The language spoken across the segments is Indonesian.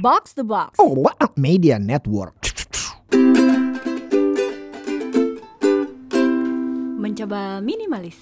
Box the Box. Oh, what a media network. Mencoba minimalis.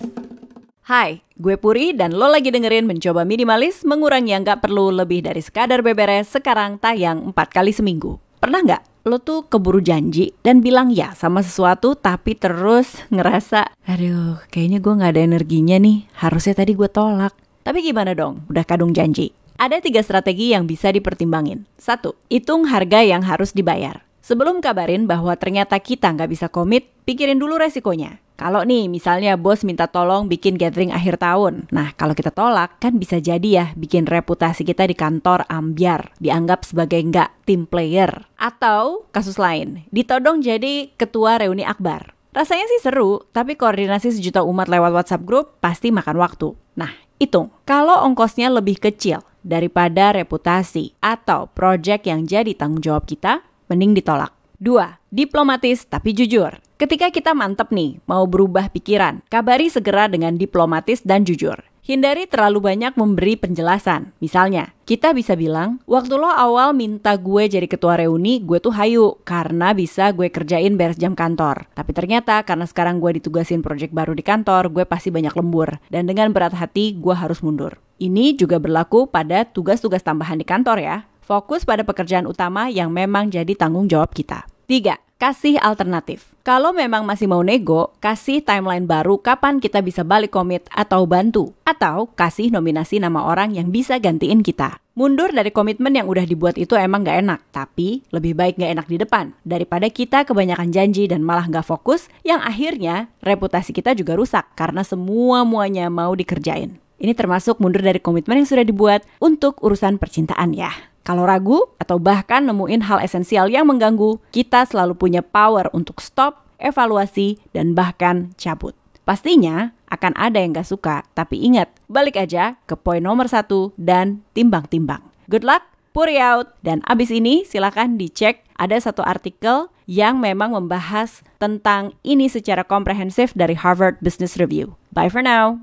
Hai, gue Puri dan lo lagi dengerin Mencoba Minimalis mengurangi yang gak perlu lebih dari sekadar beberes sekarang tayang 4 kali seminggu. Pernah nggak lo tuh keburu janji dan bilang ya sama sesuatu tapi terus ngerasa aduh kayaknya gue nggak ada energinya nih harusnya tadi gue tolak tapi gimana dong udah kadung janji ada tiga strategi yang bisa dipertimbangin. Satu, hitung harga yang harus dibayar. Sebelum kabarin bahwa ternyata kita nggak bisa komit, pikirin dulu resikonya. Kalau nih misalnya bos minta tolong bikin gathering akhir tahun. Nah kalau kita tolak kan bisa jadi ya bikin reputasi kita di kantor ambiar. Dianggap sebagai nggak tim player. Atau kasus lain, ditodong jadi ketua reuni akbar. Rasanya sih seru, tapi koordinasi sejuta umat lewat WhatsApp group pasti makan waktu. Nah, hitung. Kalau ongkosnya lebih kecil daripada reputasi atau project yang jadi tanggung jawab kita, mending ditolak. Dua, diplomatis tapi jujur. Ketika kita mantep nih, mau berubah pikiran, kabari segera dengan diplomatis dan jujur. Hindari terlalu banyak memberi penjelasan. Misalnya, kita bisa bilang, waktu lo awal minta gue jadi ketua reuni, gue tuh hayu karena bisa gue kerjain beres jam kantor. Tapi ternyata karena sekarang gue ditugasin project baru di kantor, gue pasti banyak lembur. Dan dengan berat hati, gue harus mundur. Ini juga berlaku pada tugas-tugas tambahan di kantor ya. Fokus pada pekerjaan utama yang memang jadi tanggung jawab kita. Tiga, kasih alternatif. Kalau memang masih mau nego, kasih timeline baru kapan kita bisa balik komit atau bantu. Atau kasih nominasi nama orang yang bisa gantiin kita. Mundur dari komitmen yang udah dibuat itu emang gak enak, tapi lebih baik gak enak di depan daripada kita kebanyakan janji dan malah gak fokus yang akhirnya reputasi kita juga rusak karena semua-muanya mau dikerjain. Ini termasuk mundur dari komitmen yang sudah dibuat untuk urusan percintaan ya. Kalau ragu atau bahkan nemuin hal esensial yang mengganggu, kita selalu punya power untuk stop, evaluasi, dan bahkan cabut. Pastinya akan ada yang gak suka, tapi ingat, balik aja ke poin nomor satu dan timbang-timbang. Good luck, Puri out. Dan abis ini silahkan dicek ada satu artikel yang memang membahas tentang ini secara komprehensif dari Harvard Business Review. Bye for now.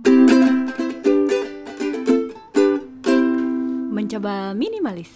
Mencoba minimalis.